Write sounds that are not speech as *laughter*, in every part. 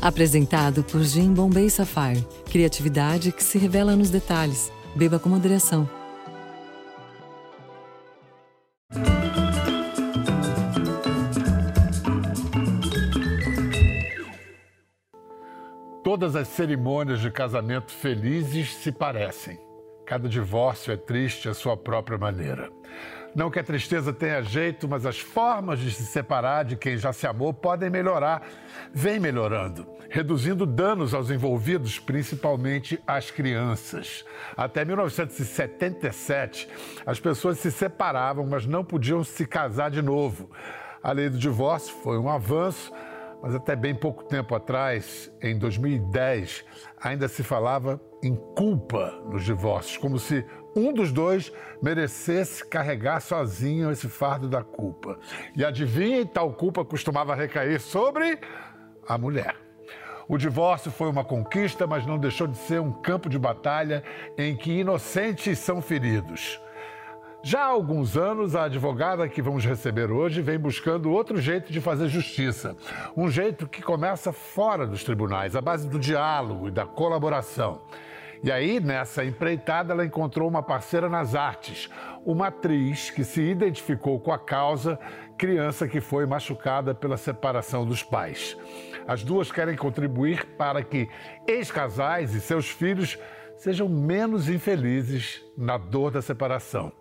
Apresentado por Jim Bombay Sapphire. Criatividade que se revela nos detalhes. Beba com moderação. Todas as cerimônias de casamento felizes se parecem. Cada divórcio é triste à sua própria maneira. Não que a tristeza tenha jeito, mas as formas de se separar de quem já se amou podem melhorar, vem melhorando, reduzindo danos aos envolvidos, principalmente às crianças. Até 1977, as pessoas se separavam, mas não podiam se casar de novo. A lei do divórcio foi um avanço, mas até bem pouco tempo atrás, em 2010, ainda se falava em culpa nos divórcios, como se um dos dois merecesse carregar sozinho esse fardo da culpa. E adivinhem, tal culpa costumava recair sobre a mulher. O divórcio foi uma conquista, mas não deixou de ser um campo de batalha em que inocentes são feridos. Já há alguns anos, a advogada que vamos receber hoje vem buscando outro jeito de fazer justiça. Um jeito que começa fora dos tribunais, à base do diálogo e da colaboração. E aí, nessa empreitada, ela encontrou uma parceira nas artes, uma atriz que se identificou com a causa, criança que foi machucada pela separação dos pais. As duas querem contribuir para que ex-casais e seus filhos sejam menos infelizes na dor da separação.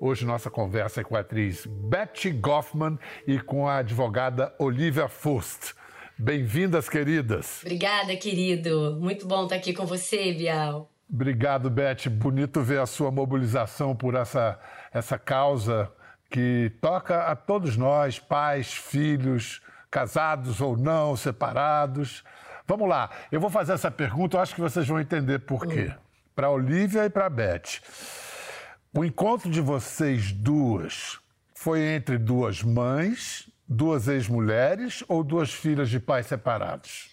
Hoje nossa conversa é com a atriz Betty Goffman e com a advogada Olivia Fust. Bem-vindas, queridas. Obrigada, querido. Muito bom estar aqui com você, Bial. Obrigado, Beth. Bonito ver a sua mobilização por essa, essa causa que toca a todos nós, pais, filhos, casados ou não, separados. Vamos lá, eu vou fazer essa pergunta, eu acho que vocês vão entender por quê. Hum. Para Olivia e para Beth. O encontro de vocês duas foi entre duas mães duas ex-mulheres ou duas filhas de pais separados?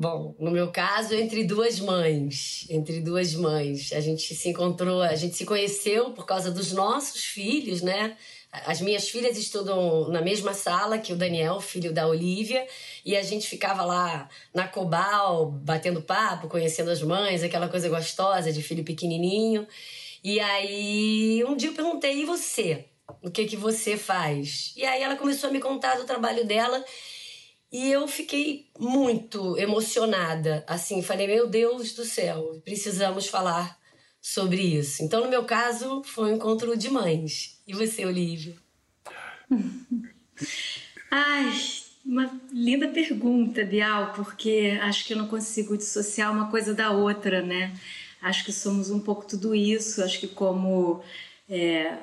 Bom, no meu caso, entre duas mães. Entre duas mães. A gente se encontrou, a gente se conheceu por causa dos nossos filhos, né? As minhas filhas estudam na mesma sala que o Daniel, filho da Olivia, e a gente ficava lá na Cobal, batendo papo, conhecendo as mães, aquela coisa gostosa de filho pequenininho. E aí, um dia eu perguntei: e você? o que que você faz? E aí ela começou a me contar do trabalho dela e eu fiquei muito emocionada. Assim, falei, meu Deus do céu, precisamos falar sobre isso. Então, no meu caso, foi um encontro de mães. E você, Olivia? *laughs* Ai, uma linda pergunta, Bial, porque acho que eu não consigo dissociar uma coisa da outra, né? Acho que somos um pouco tudo isso. Acho que como é,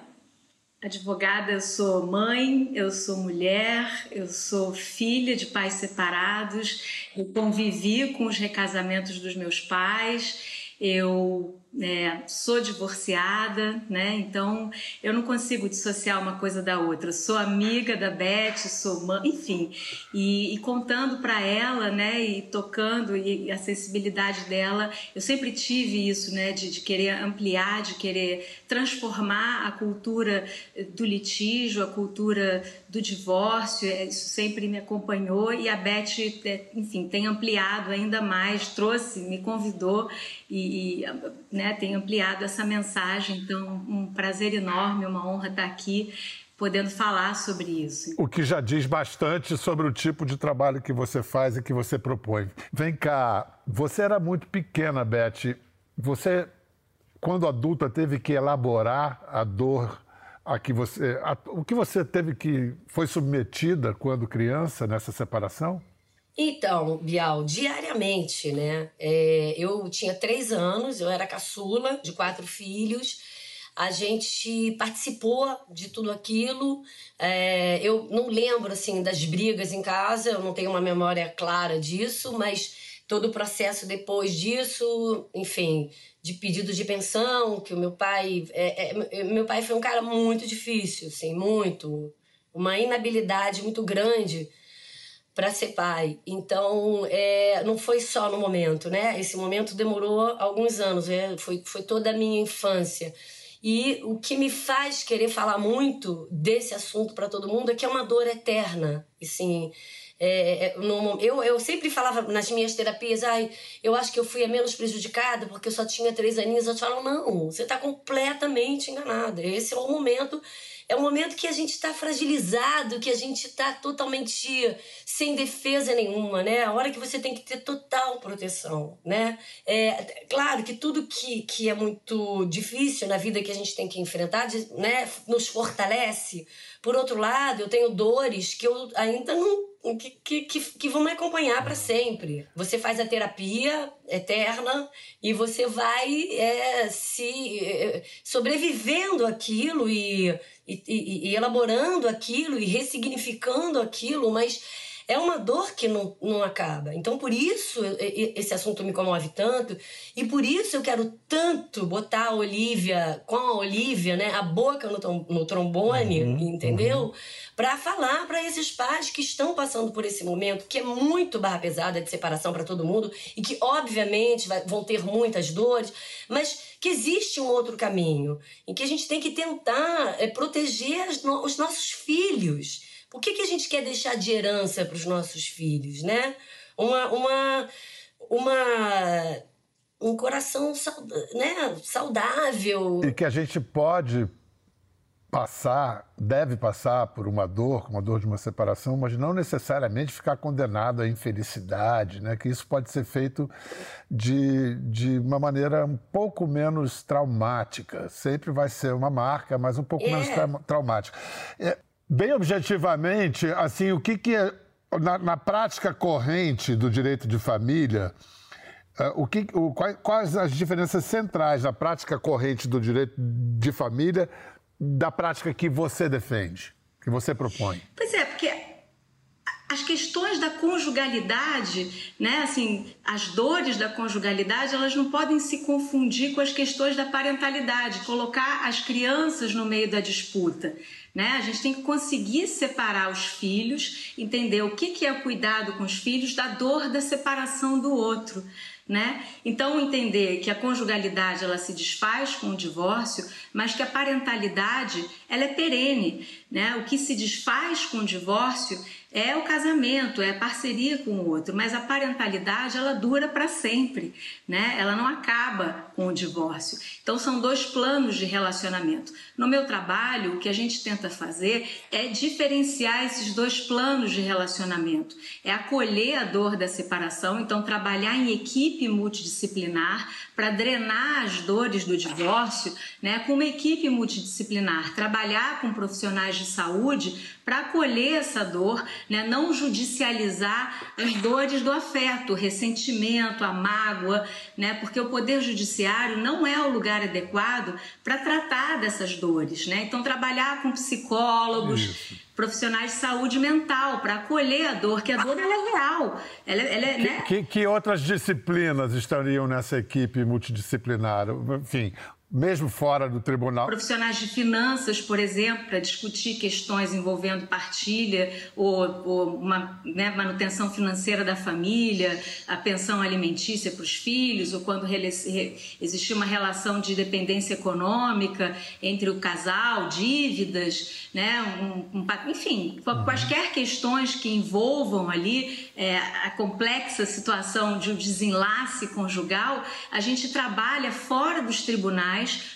advogada, eu sou mãe, eu sou mulher, eu sou filha de pais separados, eu convivi com os recasamentos dos meus pais, eu é, sou divorciada, né? Então eu não consigo dissociar uma coisa da outra. Sou amiga da Beth, sou mãe, enfim, e, e contando para ela, né? E tocando e a sensibilidade dela, eu sempre tive isso, né? De, de querer ampliar, de querer transformar a cultura do litígio, a cultura do divórcio. É, isso sempre me acompanhou e a Beth, é, enfim, tem ampliado ainda mais, trouxe, me convidou e, e né? Né, tem ampliado essa mensagem. Então, um prazer enorme, uma honra estar aqui podendo falar sobre isso. O que já diz bastante sobre o tipo de trabalho que você faz e que você propõe. Vem cá, você era muito pequena, Beth. Você, quando adulta, teve que elaborar a dor a que você, a, o que você teve que foi submetida quando criança nessa separação? Então, Bial, diariamente, né? É, eu tinha três anos, eu era caçula de quatro filhos. A gente participou de tudo aquilo. É, eu não lembro assim das brigas em casa, eu não tenho uma memória clara disso, mas todo o processo depois disso, enfim, de pedido de pensão, que o meu pai, é, é, meu pai foi um cara muito difícil, assim, muito, uma inabilidade muito grande para ser pai. Então, é, não foi só no momento, né? Esse momento demorou alguns anos, é, foi, foi toda a minha infância. E o que me faz querer falar muito desse assunto para todo mundo é que é uma dor eterna. Assim, É, no, eu, eu sempre falava nas minhas terapias, ai, eu acho que eu fui a menos prejudicada porque eu só tinha três aninhos. Eu falo, não, você está completamente enganada. Esse é o momento é um momento que a gente está fragilizado, que a gente está totalmente sem defesa nenhuma, né? A hora que você tem que ter total proteção, né? É, claro que tudo que, que é muito difícil na vida que a gente tem que enfrentar, né, nos fortalece. Por outro lado, eu tenho dores que eu ainda não que, que, que, vão me acompanhar para sempre. Você faz a terapia eterna e você vai é, se é, sobrevivendo aquilo e, e, e, elaborando aquilo e ressignificando aquilo, mas é uma dor que não, não acaba. Então, por isso, esse assunto me comove tanto. E por isso eu quero tanto botar a Olivia, com a Olivia, né, a boca no, no trombone, uhum, entendeu? Uhum. Para falar para esses pais que estão passando por esse momento, que é muito barra pesada de separação para todo mundo e que, obviamente, vai, vão ter muitas dores, mas que existe um outro caminho em que a gente tem que tentar é, proteger os nossos filhos o que, que a gente quer deixar de herança para os nossos filhos, né? Uma, uma, uma, um coração né, saudável. E que a gente pode passar, deve passar por uma dor, uma dor de uma separação, mas não necessariamente ficar condenado à infelicidade, né? Que isso pode ser feito de, de uma maneira um pouco menos traumática. Sempre vai ser uma marca, mas um pouco é. menos tra traumática. É, Bem objetivamente, assim, o que, que é, na, na prática corrente do direito de família, uh, o que, o, quais, quais as diferenças centrais na prática corrente do direito de família da prática que você defende, que você propõe? Pois é, as questões da conjugalidade, né, assim, as dores da conjugalidade, elas não podem se confundir com as questões da parentalidade, colocar as crianças no meio da disputa. Né? A gente tem que conseguir separar os filhos, entender o que, que é o cuidado com os filhos da dor da separação do outro. Né? Então entender que a conjugalidade ela se desfaz com o divórcio, mas que a parentalidade ela é perene, né? O que se desfaz com o divórcio é o casamento, é a parceria com o outro, mas a parentalidade ela dura para sempre, né? Ela não acaba com o divórcio. Então são dois planos de relacionamento. No meu trabalho, o que a gente tenta fazer é diferenciar esses dois planos de relacionamento. É acolher a dor da separação, então trabalhar em equipe multidisciplinar para drenar as dores do divórcio, né? Com uma equipe multidisciplinar, trabalhar com profissionais de saúde para acolher essa dor, né? não judicializar as dores do afeto, o ressentimento, a mágoa, né? porque o Poder Judiciário não é o lugar adequado para tratar dessas dores. Né? Então, trabalhar com psicólogos. Isso profissionais de saúde mental para acolher a dor, que a dor ela é real. Ela, ela é, né? que, que, outras disciplinas estariam nessa equipe multidisciplinar? Enfim, mesmo fora do tribunal. Profissionais de finanças, por exemplo, para discutir questões envolvendo partilha ou, ou uma né, manutenção financeira da família, a pensão alimentícia para os filhos, ou quando existir uma relação de dependência econômica entre o casal, dívidas, né, um, um, enfim, uhum. quaisquer questões que envolvam ali é, a complexa situação de um desenlace conjugal, a gente trabalha fora dos tribunais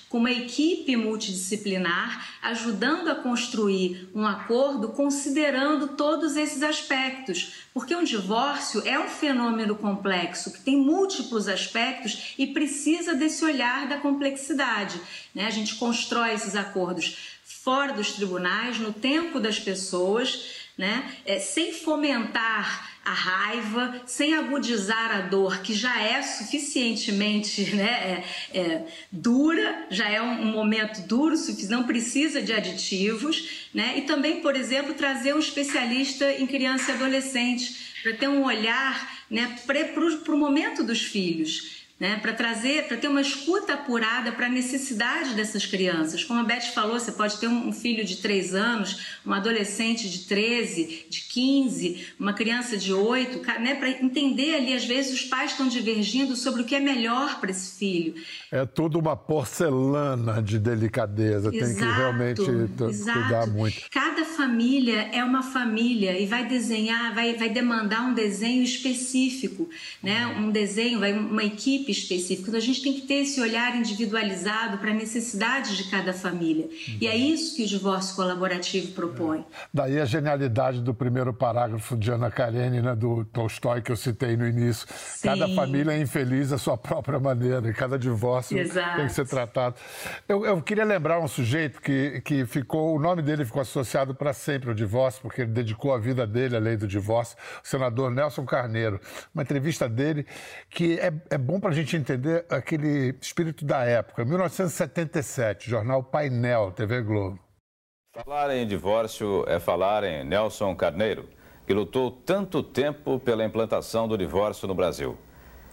com uma equipe multidisciplinar, ajudando a construir um acordo considerando todos esses aspectos. Porque um divórcio é um fenômeno complexo, que tem múltiplos aspectos e precisa desse olhar da complexidade. Né? A gente constrói esses acordos fora dos tribunais, no tempo das pessoas, né? É, sem fomentar a raiva, sem agudizar a dor, que já é suficientemente *laughs* né, é, é, dura, já é um, um momento duro, não precisa de aditivos, né? e também, por exemplo, trazer um especialista em criança e adolescente, para ter um olhar né, para o momento dos filhos né, para trazer, para ter uma escuta apurada para a necessidade dessas crianças. Como a Beth falou, você pode ter um filho de 3 anos, um adolescente de 13, de 15, uma criança de 8, né, para entender ali, às vezes os pais estão divergindo sobre o que é melhor para esse filho. É tudo uma porcelana de delicadeza, exato, tem que realmente exato. cuidar muito. Cada família é uma família e vai desenhar, vai, vai demandar um desenho específico, né, um desenho, vai uma equipe equipe específica. Então, a gente tem que ter esse olhar individualizado para a necessidade de cada família. Uhum. E é isso que o divórcio colaborativo propõe. Daí a genialidade do primeiro parágrafo de Ana Karenina, do Tolstói, que eu citei no início. Sim. Cada família é infeliz à sua própria maneira, e cada divórcio Exato. tem que ser tratado. Eu, eu, queria lembrar um sujeito que, que ficou, o nome dele ficou associado para sempre ao divórcio, porque ele dedicou a vida dele à lei do divórcio, o senador Nelson Carneiro. Uma entrevista dele que é, é bom para a gente entender aquele espírito da época. 1977, jornal Painel, TV Globo. Falar em divórcio é falar em Nelson Carneiro, que lutou tanto tempo pela implantação do divórcio no Brasil.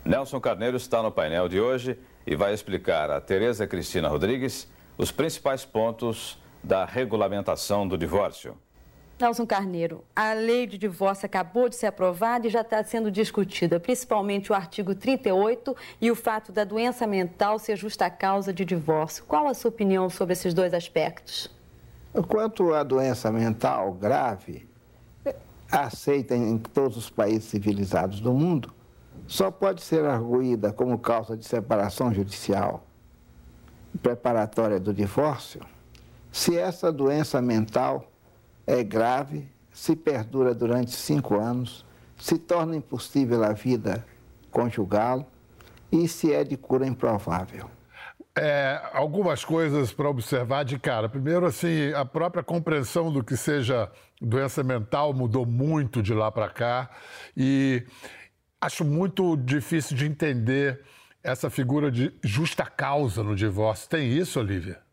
Nelson Carneiro está no painel de hoje e vai explicar a Tereza Cristina Rodrigues os principais pontos da regulamentação do divórcio. Nelson Carneiro, a lei de divórcio acabou de ser aprovada e já está sendo discutida, principalmente o artigo 38 e o fato da doença mental ser justa causa de divórcio. Qual a sua opinião sobre esses dois aspectos? Quanto à doença mental grave, aceita em todos os países civilizados do mundo, só pode ser arguída como causa de separação judicial preparatória do divórcio se essa doença mental é grave, se perdura durante cinco anos, se torna impossível a vida conjugal e se é de cura improvável. É, algumas coisas para observar de cara. Primeiro, assim, a própria compreensão do que seja doença mental mudou muito de lá para cá e acho muito difícil de entender essa figura de justa causa no divórcio. Tem isso, Olivia?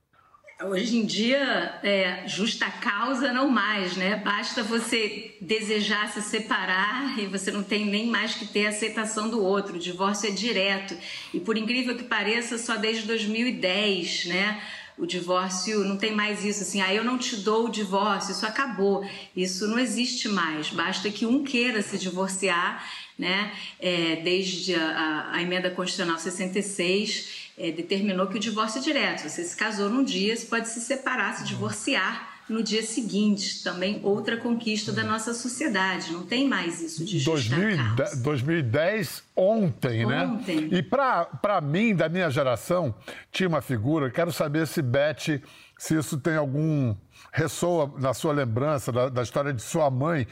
Hoje em dia, é, justa causa não mais, né? Basta você desejar se separar e você não tem nem mais que ter a aceitação do outro. O divórcio é direto. E por incrível que pareça, só desde 2010, né? O divórcio não tem mais isso assim, ah, eu não te dou o divórcio, isso acabou. Isso não existe mais. Basta que um queira se divorciar, né? É, desde a, a emenda constitucional 66 é, determinou que o divórcio é direto. Você se casou num dia, você pode se separar, se divorciar no dia seguinte. Também outra conquista da nossa sociedade. Não tem mais isso de 2010, 2010 ontem, né? Ontem. E para mim, da minha geração, tinha uma figura, quero saber se Beth, se isso tem algum ressoa na sua lembrança da, da, história de sua mãe.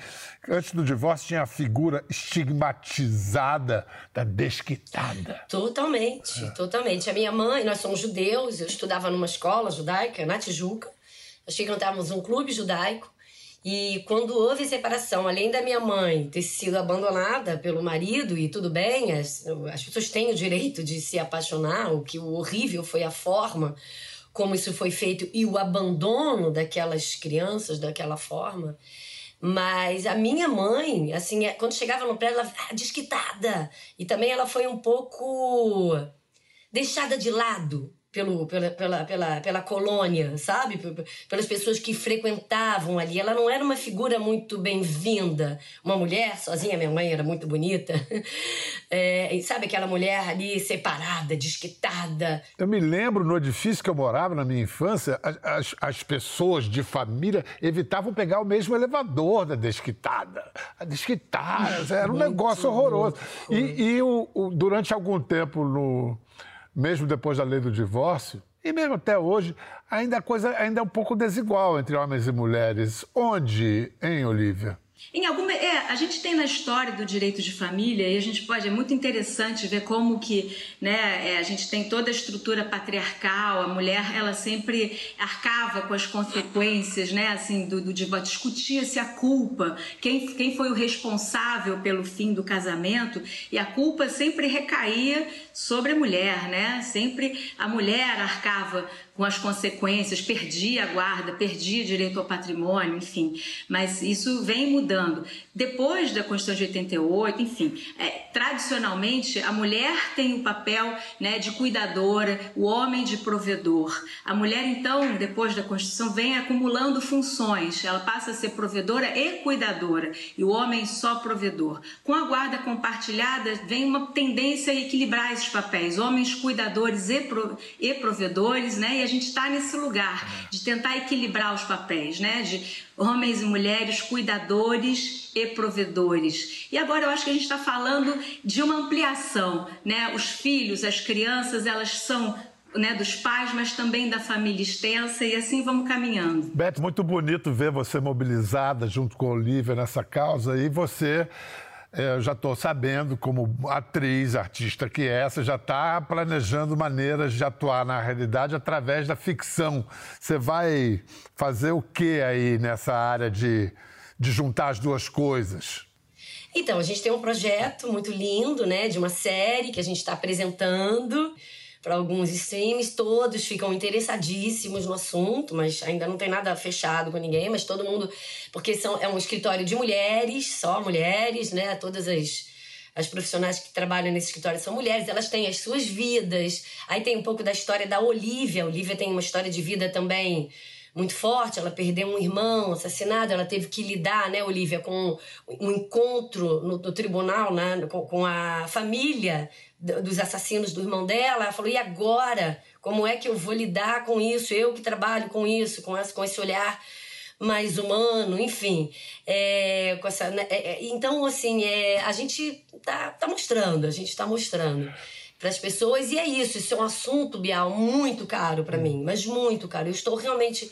Antes do divórcio tinha a figura estigmatizada da desquitada. Totalmente, é. totalmente. A minha mãe, nós somos judeus, eu estudava numa escola judaica na Tijuca. Nós frequentávamos um clube judaico. E quando houve separação, além da minha mãe ter sido abandonada pelo marido, e tudo bem, as, as pessoas têm o direito de se apaixonar, o que o horrível foi a forma como isso foi feito e o abandono daquelas crianças daquela forma. Mas a minha mãe, assim, é, quando chegava no prédio, ela ah, desquitada. E também ela foi um pouco deixada de lado pelo, pela, pela, pela, pela colônia, sabe? Pelas pessoas que frequentavam ali. Ela não era uma figura muito bem-vinda. Uma mulher sozinha, minha mãe era muito bonita. *laughs* É, sabe aquela mulher ali separada, desquitada? Eu me lembro no edifício que eu morava na minha infância, as, as pessoas de família evitavam pegar o mesmo elevador da desquitada. A desquitada, era um negócio horroroso. E, e o, o, durante algum tempo no mesmo depois da lei do divórcio, e mesmo até hoje, ainda a coisa ainda é um pouco desigual entre homens e mulheres. Onde, hein, Olivia? Em alguma, é, a gente tem na história do direito de família e a gente pode é muito interessante ver como que, né, é, a gente tem toda a estrutura patriarcal, a mulher ela sempre arcava com as consequências, né, assim, do, do discutia-se a culpa, quem, quem foi o responsável pelo fim do casamento e a culpa sempre recaía sobre a mulher, né? Sempre a mulher arcava com as consequências, perdi a guarda, perdi direito ao patrimônio, enfim. Mas isso vem mudando. Depois da Constituição de 88, enfim, é, tradicionalmente a mulher tem o papel né, de cuidadora, o homem de provedor. A mulher, então, depois da Constituição, vem acumulando funções. Ela passa a ser provedora e cuidadora, e o homem só provedor. Com a guarda compartilhada, vem uma tendência a equilibrar esses papéis, homens cuidadores e, pro, e provedores, né? E gente está nesse lugar de tentar equilibrar os papéis, né? De homens e mulheres cuidadores e provedores. E agora eu acho que a gente está falando de uma ampliação, né? Os filhos, as crianças, elas são né, dos pais, mas também da família extensa, e assim vamos caminhando. Beth, muito bonito ver você mobilizada junto com a Olivia nessa causa e você é, eu já estou sabendo, como atriz, artista que é, você já está planejando maneiras de atuar na realidade através da ficção. Você vai fazer o que aí nessa área de, de juntar as duas coisas? Então, a gente tem um projeto muito lindo, né, de uma série que a gente está apresentando para alguns streams, todos ficam interessadíssimos no assunto, mas ainda não tem nada fechado com ninguém, mas todo mundo, porque são, é um escritório de mulheres, só mulheres, né? Todas as as profissionais que trabalham nesse escritório são mulheres, elas têm as suas vidas. Aí tem um pouco da história da Olivia. A Olivia tem uma história de vida também muito forte. Ela perdeu um irmão assassinado, ela teve que lidar, né, Olivia, com um encontro no, no tribunal, né, com, com a família dos assassinos do irmão dela. Ela falou: e agora? Como é que eu vou lidar com isso? Eu que trabalho com isso, com esse, com esse olhar mais humano, enfim. É, essa, né, é, é então, assim, é, a gente tá, tá mostrando, a gente tá mostrando para as pessoas e é isso. Isso é um assunto, Bial, muito caro para mim, mas muito caro. Eu estou realmente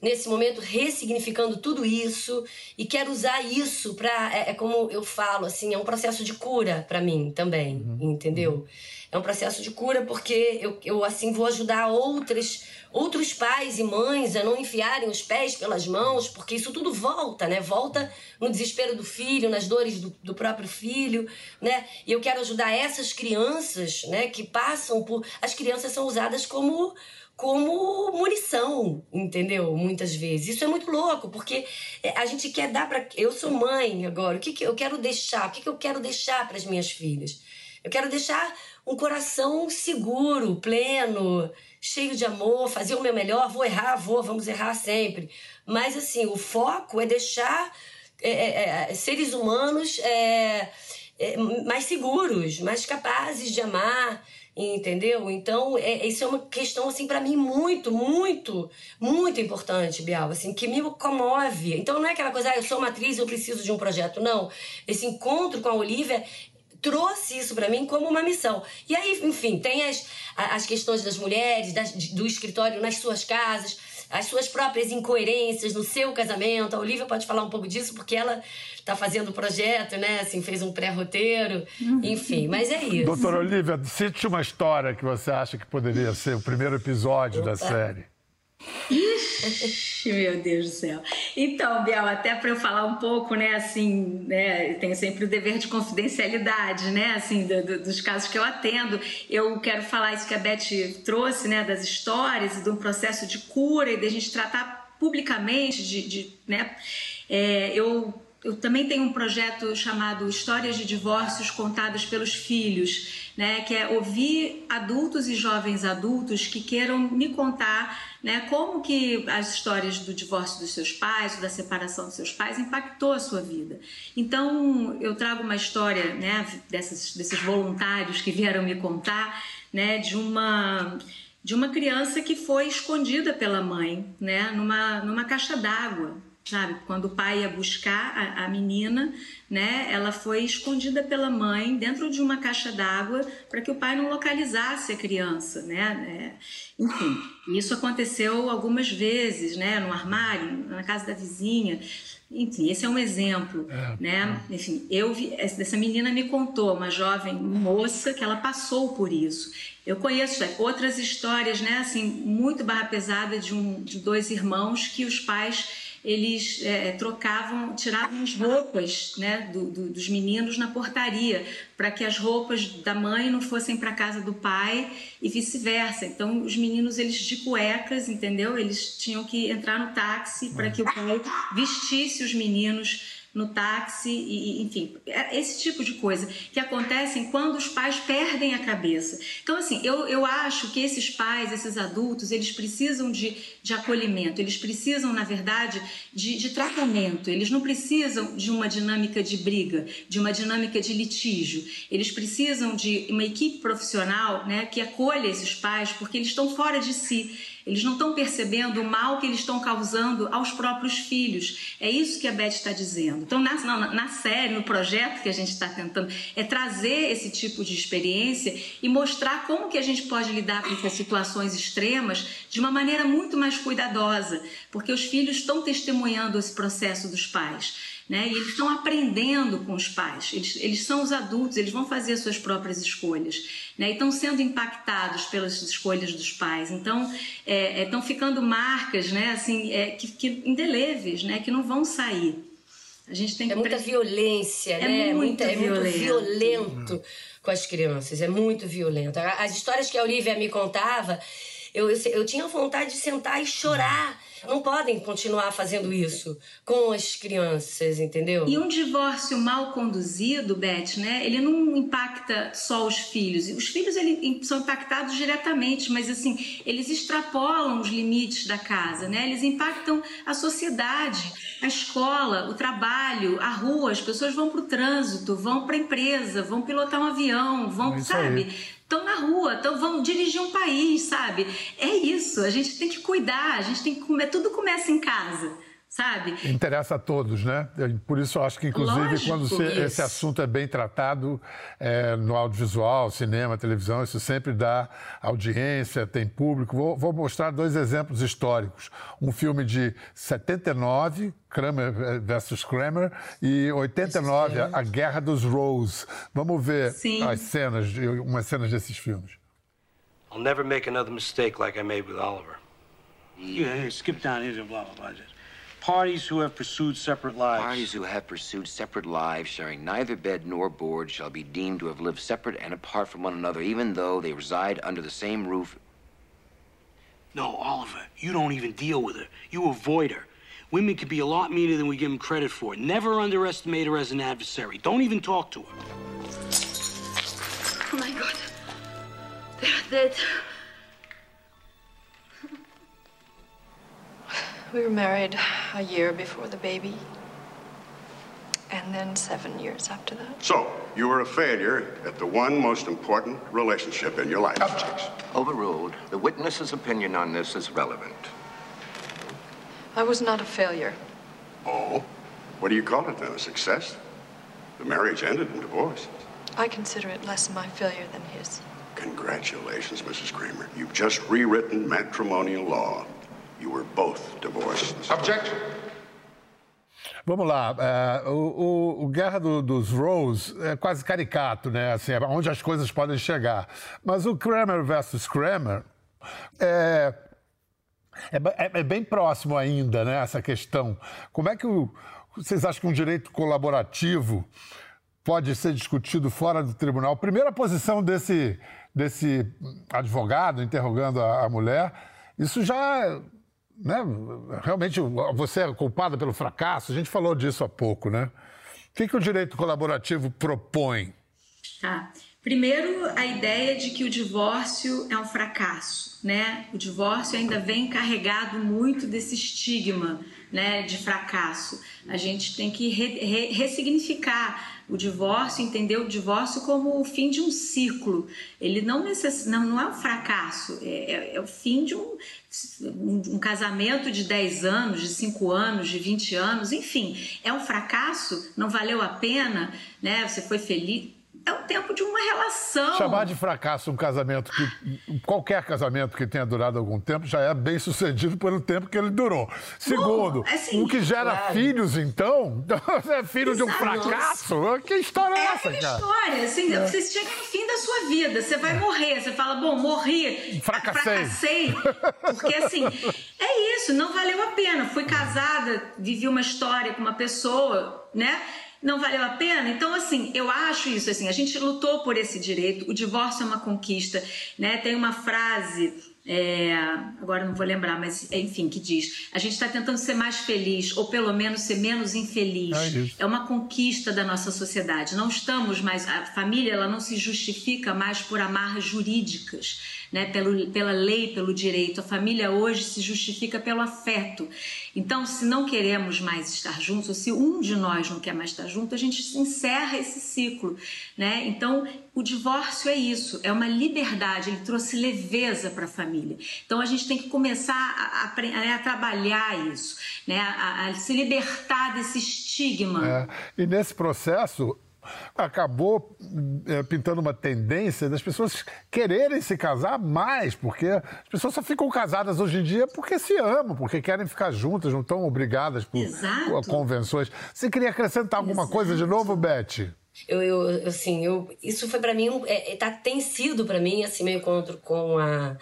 nesse momento ressignificando tudo isso e quero usar isso para é, é, como eu falo assim é um processo de cura para mim também uhum. entendeu? É um processo de cura porque eu, eu assim vou ajudar outras outros pais e mães a não enfiarem os pés pelas mãos porque isso tudo volta né? Volta no desespero do filho nas dores do, do próprio filho né? E eu quero ajudar essas crianças né que passam por as crianças são usadas como como munição, entendeu? Muitas vezes. Isso é muito louco, porque é, a gente quer dar para. Eu sou mãe agora, o que, que eu quero deixar? O que, que eu quero deixar para as minhas filhas? Eu quero deixar um coração seguro, pleno, cheio de amor, fazer o meu melhor. Vou errar, vou, vamos errar sempre. Mas, assim, o foco é deixar é, é, é seres humanos é, é, mais seguros, mais capazes de amar entendeu? Então, é, isso é uma questão, assim, para mim, muito, muito, muito importante, Bial, assim, que me comove. Então, não é aquela coisa, ah, eu sou uma atriz, eu preciso de um projeto, não. Esse encontro com a Olivia trouxe isso para mim como uma missão. E aí, enfim, tem as, as questões das mulheres, das, do escritório nas suas casas, as suas próprias incoerências no seu casamento. A Olivia pode falar um pouco disso porque ela está fazendo o projeto, né? Assim, fez um pré-roteiro, uhum. enfim, mas é isso. Doutora Olivia, cite uma história que você acha que poderia ser o primeiro episódio Opa. da série. Ixi, meu Deus do céu. Então, Biel, até para eu falar um pouco, né, assim, né, tenho sempre o dever de confidencialidade, né, assim, do, do, dos casos que eu atendo. Eu quero falar isso que a Beth trouxe, né, das histórias e um processo de cura e de a gente tratar publicamente, de, de né, é, eu eu também tenho um projeto chamado Histórias de Divórcios Contadas pelos Filhos, né, que é ouvir adultos e jovens adultos que queiram me contar né, como que as histórias do divórcio dos seus pais, da separação dos seus pais, impactou a sua vida. Então, eu trago uma história né, dessas, desses voluntários que vieram me contar né, de uma de uma criança que foi escondida pela mãe, né, numa, numa caixa d'água, sabe? Quando o pai ia buscar a, a, menina, né? Ela foi escondida pela mãe dentro de uma caixa d'água para que o pai não localizasse a criança, né? É, enfim, isso aconteceu algumas vezes, né? No armário, na casa da vizinha. Enfim, esse é um exemplo, é, né? É. Enfim, eu vi, essa menina me contou, uma jovem moça que ela passou por isso. Eu conheço outras histórias, né? Assim, muito barra pesada de, um, de dois irmãos que os pais eles é, trocavam, tiravam as roupas né, do, do, dos meninos na portaria, para que as roupas da mãe não fossem para casa do pai e vice-versa. Então, os meninos, eles de cuecas, entendeu? Eles tinham que entrar no táxi para que o pai vestisse os meninos no táxi, e, enfim, é esse tipo de coisa que acontecem quando os pais perdem a cabeça. Então, assim, eu, eu acho que esses pais, esses adultos, eles precisam de, de acolhimento, eles precisam, na verdade, de, de tratamento, eles não precisam de uma dinâmica de briga, de uma dinâmica de litígio, eles precisam de uma equipe profissional né, que acolha esses pais, porque eles estão fora de si. Eles não estão percebendo o mal que eles estão causando aos próprios filhos. É isso que a Beth está dizendo. Então, na, na, na, série, no projeto que a gente está tentando, é trazer esse tipo de experiência e mostrar como que a gente pode lidar com essas situações extremas de uma maneira muito mais cuidadosa, porque os filhos estão testemunhando esse processo dos pais. Né? E eles estão aprendendo com os pais, eles, eles são os adultos, eles vão fazer suas próprias escolhas, né? E estão sendo impactados pelas escolhas dos pais. Então, é, estão é, ficando marcas, né? Assim, é, que, que indeléveis, né? Que não vão sair. A gente tem é muita violência, é né? Muita, é muito violento com as crianças, é muito violento. As histórias que a Olivia me contava, eu, eu, eu tinha vontade de sentar e chorar não podem continuar fazendo isso com as crianças, entendeu? E um divórcio mal conduzido, Beth, né? Ele não impacta só os filhos. Os filhos ele, são impactados diretamente, mas assim, eles extrapolam os limites da casa, né? Eles impactam a sociedade, a escola, o trabalho, a rua. As pessoas vão para o trânsito, vão para a empresa, vão pilotar um avião, vão, é sabe? Aí estão na rua, então vão dirigir um país, sabe? É isso, a gente tem que cuidar, a gente tem que comer, tudo começa em casa sabe? Interessa a todos, né? Por isso eu acho que, inclusive, Lógico, quando você, esse assunto é bem tratado é, no audiovisual, cinema, televisão, isso sempre dá audiência, tem público. Vou, vou, mostrar dois exemplos históricos. Um filme de 79, Kramer versus Kramer, e 89, A Guerra dos Rose. Vamos ver Sim. as cenas, umas cenas desses filmes. I'll never make another mistake like I made with Oliver. Yeah, skip down here and blah, blah, blah. Parties who have pursued separate lives. Parties who have pursued separate lives, sharing neither bed nor board, shall be deemed to have lived separate and apart from one another, even though they reside under the same roof. No, Oliver, you don't even deal with her. You avoid her. Women can be a lot meaner than we give them credit for. Never underestimate her as an adversary. Don't even talk to her. Oh my God. They're dead. We were married a year before the baby. And then seven years after that. So, you were a failure at the one most important relationship in your life. Objects. Overruled. The witness's opinion on this is relevant. I was not a failure. Oh? What do you call it then? A success? The marriage ended in divorce. I consider it less my failure than his. Congratulations, Mrs. Kramer. You've just rewritten matrimonial law. You were both divorced. Objection. Vamos lá, é, o, o, Guerra do, dos Rose é quase caricato, né? Assim, é onde as coisas podem chegar. Mas o Kramer versus Kramer é, é, é, é, bem próximo ainda, né? Essa questão. Como é que o, vocês acham que um direito colaborativo pode ser discutido fora do tribunal? Primeira posição desse, desse advogado interrogando a, a mulher, isso já né, realmente você é culpada pelo fracasso, a gente falou disso há pouco, né? O que, que o direito colaborativo propõe? Tá. Primeiro, a ideia de que o divórcio é um fracasso, né? O divórcio ainda vem carregado muito desse estigma, né, de fracasso. A gente tem que re, re, ressignificar o divórcio, entender o divórcio como o fim de um ciclo. Ele não, necess... não, não é um fracasso, é, é, é o fim de um, um, um, casamento de 10 anos, de 5 anos, de 20 anos, enfim. É um fracasso? Não valeu a pena? Né? Você foi feliz? É o tempo de uma relação. Chamar de fracasso um casamento que qualquer casamento que tenha durado algum tempo já é bem sucedido pelo tempo que ele durou. Segundo, Bom, assim, o que gera claro. filhos, então, *laughs* é filho Exato. de um fracasso? Que história é, é essa, cara? história, assim, é. você chega no fim da sua vida, você vai morrer, você fala, bom, morri, fracassei, fracassei porque assim, é isso, não valeu a pena. Fui casada, vivi uma história com uma pessoa, né? Não valeu a pena? Então, assim, eu acho isso, assim, a gente lutou por esse direito, o divórcio é uma conquista, né? Tem uma frase é, agora não vou lembrar, mas enfim, que diz: a gente está tentando ser mais feliz, ou pelo menos ser menos infeliz. É, é, uma conquista da nossa sociedade. Não estamos mais. A família ela não se justifica mais por amarras jurídicas né, pelo, pela lei, pelo direito. A família hoje se justifica pelo afeto. Então, se não queremos mais estar juntos, ou se um de nós não quer mais estar junto, a gente encerra esse ciclo. Né? Então, o divórcio é isso, é uma liberdade, ele trouxe leveza para a família. Então, a gente tem que começar a, a, a trabalhar isso, né? A, a, se libertar desse estigma. É. E nesse processo, acabou é, pintando uma tendência das pessoas quererem se casar mais, porque as pessoas só ficam casadas hoje em dia porque se amam, porque querem ficar juntas, não estão obrigadas por Exato. convenções. Você queria acrescentar alguma Exato. coisa de novo, Beth? Eu, eu, assim, eu, isso foi para mim, é, é, tá, tem sido para mim, assim, meu encontro com a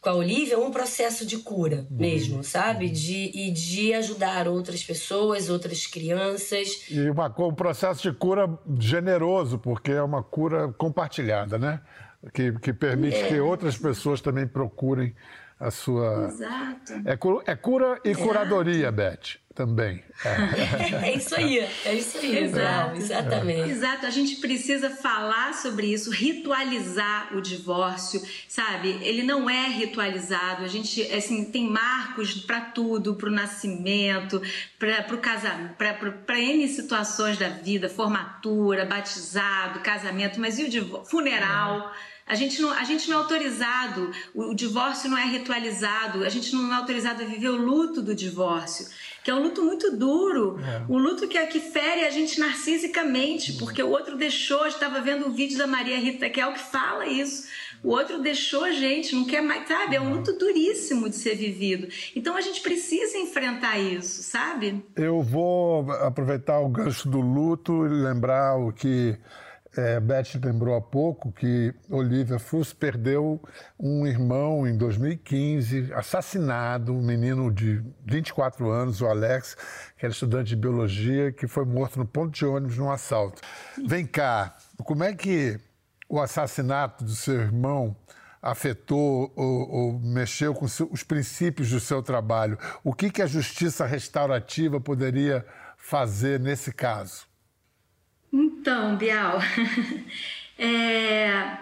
com a Olivia um processo de cura uhum. mesmo, sabe? De, e de ajudar outras pessoas, outras crianças. E uma, um processo de cura generoso, porque é uma cura compartilhada, né? Que, que permite é. que outras pessoas também procurem a sua. Exato. É, é cura e curadoria, Beth também. É. é isso aí, é isso aí, Exato. exatamente. Exato, a gente precisa falar sobre isso, ritualizar o divórcio, sabe? Ele não é ritualizado, a gente assim, tem marcos para tudo, para o nascimento, para o casamento, para N situações da vida, formatura, batizado, casamento, mas e o divórcio? Funeral. É. A gente não, a gente não é autorizado, o, o divórcio não é ritualizado, a gente não é autorizado a viver o luto do divórcio que é um luto muito duro, é. um luto que, é, que fere a gente narcisicamente, porque o outro deixou, estava vendo o vídeo da Maria Rita Kel que fala isso. O outro deixou a gente, não quer mais, sabe? É um luto duríssimo de ser vivido. Então a gente precisa enfrentar isso, sabe? Eu vou aproveitar o gancho do luto e lembrar o que é, Beth lembrou há pouco que Olivia Fuss perdeu um irmão em 2015, assassinado, um menino de 24 anos, o Alex, que era estudante de biologia, que foi morto no ponto de ônibus num assalto. Vem cá, como é que o assassinato do seu irmão afetou ou, ou mexeu com os princípios do seu trabalho? O que, que a justiça restaurativa poderia fazer nesse caso? Então, Bial, *laughs* é...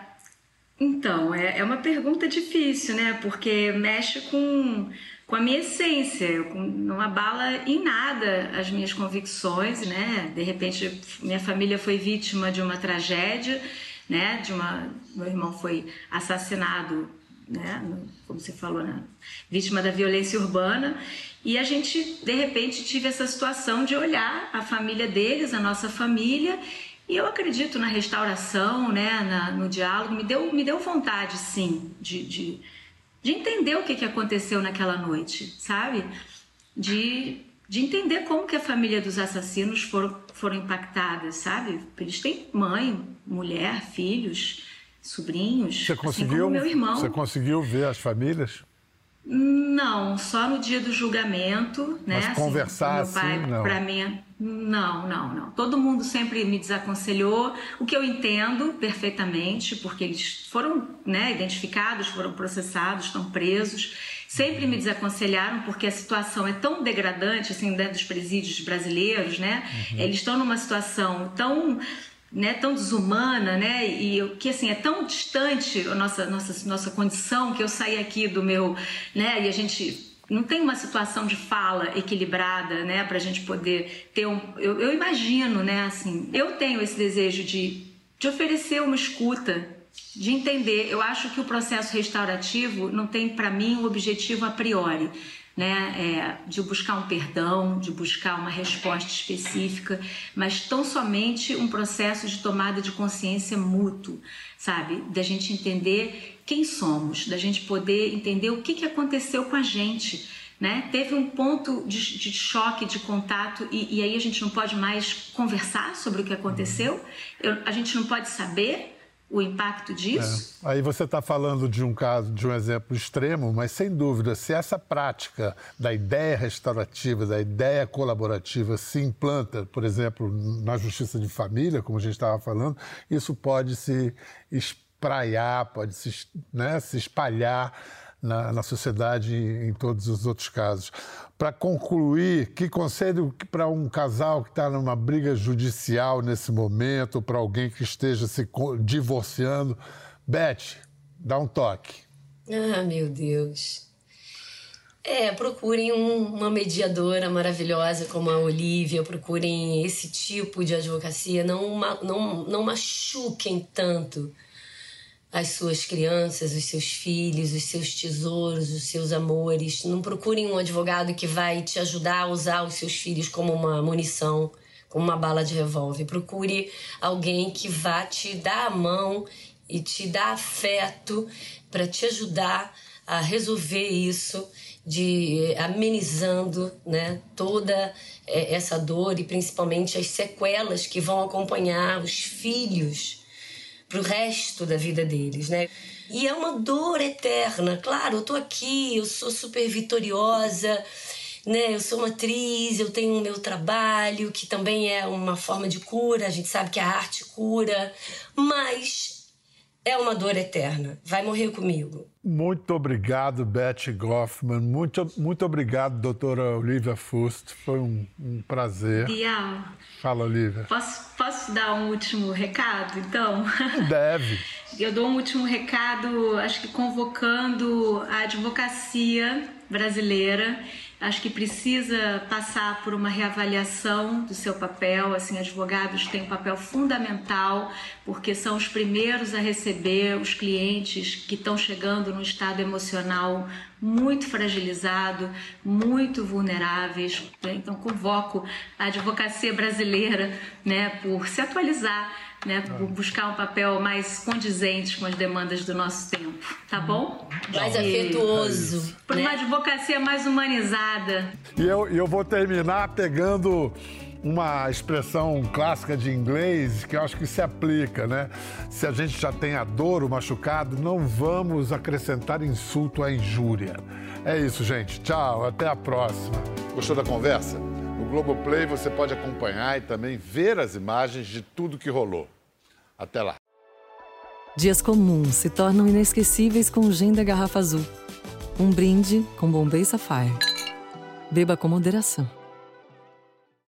então, é, é uma pergunta difícil, né? Porque mexe com, com a minha essência, com, não abala em nada as minhas convicções, né? De repente, minha família foi vítima de uma tragédia, né? De uma, meu irmão foi assassinado né, como você falou, né, vítima da violência urbana. E a gente, de repente, tive essa situação de olhar a família deles, a nossa família, e eu acredito na restauração, né, na, no diálogo. Me deu, me deu vontade, sim, de, de, de entender o que, que aconteceu naquela noite, sabe? De, de entender como que a família dos assassinos foram, foram impactadas, sabe? Eles têm mãe, mulher, filhos sobrinhos, você conseguiu, assim meu irmão. Você conseguiu ver as famílias? Não, só no dia do julgamento, né? Mas assim, conversar assim, não. Para mim, não, não, não. Todo mundo sempre me desaconselhou, o que eu entendo perfeitamente, porque eles foram, né, identificados, foram processados, estão presos. Sempre me desaconselharam porque a situação é tão degradante assim dentro dos presídios brasileiros, né? Uhum. Eles estão numa situação tão né, tão desumana, né, e que assim é tão distante a nossa nossa nossa condição que eu saí aqui do meu, né, e a gente não tem uma situação de fala equilibrada, né, para a gente poder ter um, eu, eu imagino, né, assim, eu tenho esse desejo de de oferecer uma escuta, de entender. Eu acho que o processo restaurativo não tem para mim um objetivo a priori né, é, de buscar um perdão, de buscar uma resposta específica, mas tão somente um processo de tomada de consciência mútuo, sabe? Da gente entender quem somos, da gente poder entender o que, que aconteceu com a gente. Né? Teve um ponto de, de choque, de contato, e, e, aí a gente não pode mais conversar sobre o que aconteceu, Eu, a gente não pode saber o impacto disso. É. Aí você está falando de um caso, de um exemplo extremo, mas sem dúvida, se essa prática da ideia restaurativa, da ideia colaborativa se implanta, por exemplo, na justiça de família, como a gente estava falando, isso pode se espraiar, pode se, né, se espalhar na, na sociedade em todos os outros casos. Para concluir, que conselho para um casal que está numa briga judicial nesse momento, para alguém que esteja se divorciando? Beth, dá um toque. Ah, meu Deus. É, procurem um, uma mediadora maravilhosa como a Olivia, procurem esse tipo de advocacia, não, não, não machuquem tanto as suas crianças, os seus filhos, os seus tesouros, os seus amores. Não procurem um advogado que vai te ajudar a usar os seus filhos como uma munição, como uma bala de revólver. Procure alguém que vá te dar a mão e te dar afeto para te ajudar a resolver isso, de amenizando, né, toda eh, essa dor e principalmente as sequelas que vão acompanhar os filhos para o resto da vida deles, né? E é uma dor eterna. Claro, eu tô aqui, eu sou super vitoriosa, né? Eu sou uma atriz, eu tenho o meu trabalho, que também é uma forma de cura. A gente sabe que a arte cura, mas é uma dor eterna. Vai morrer comigo. Muito obrigado, Beth Goffman. Muito, muito obrigado, doutora Olivia Fust. Foi um, um prazer. Bial. Fala, Olivia. Posso, posso dar um último recado, então? *laughs* Deve. Eu dou um último recado, acho que convocando a advocacia brasileira acho que precisa passar por uma reavaliação do seu papel. Assim, advogados têm um papel fundamental porque são os primeiros a receber os clientes que estão chegando num estado emocional muito fragilizado, muito vulneráveis. Então, convoco a advocacia brasileira, né, por se atualizar né, buscar um papel mais condizente com as demandas do nosso tempo, tá bom? Mais e, afetuoso. Por né? uma advocacia mais humanizada. E eu, eu vou terminar pegando uma expressão clássica de inglês que eu acho que se aplica, né? Se a gente já tem a dor, o machucado, não vamos acrescentar insulto à injúria. É isso, gente. Tchau, até a próxima. Gostou da conversa? Globoplay você pode acompanhar e também ver as imagens de tudo que rolou. Até lá. Dias comuns se tornam inesquecíveis com o gin da garrafa azul. Um brinde com Bombay Sapphire. Beba com moderação.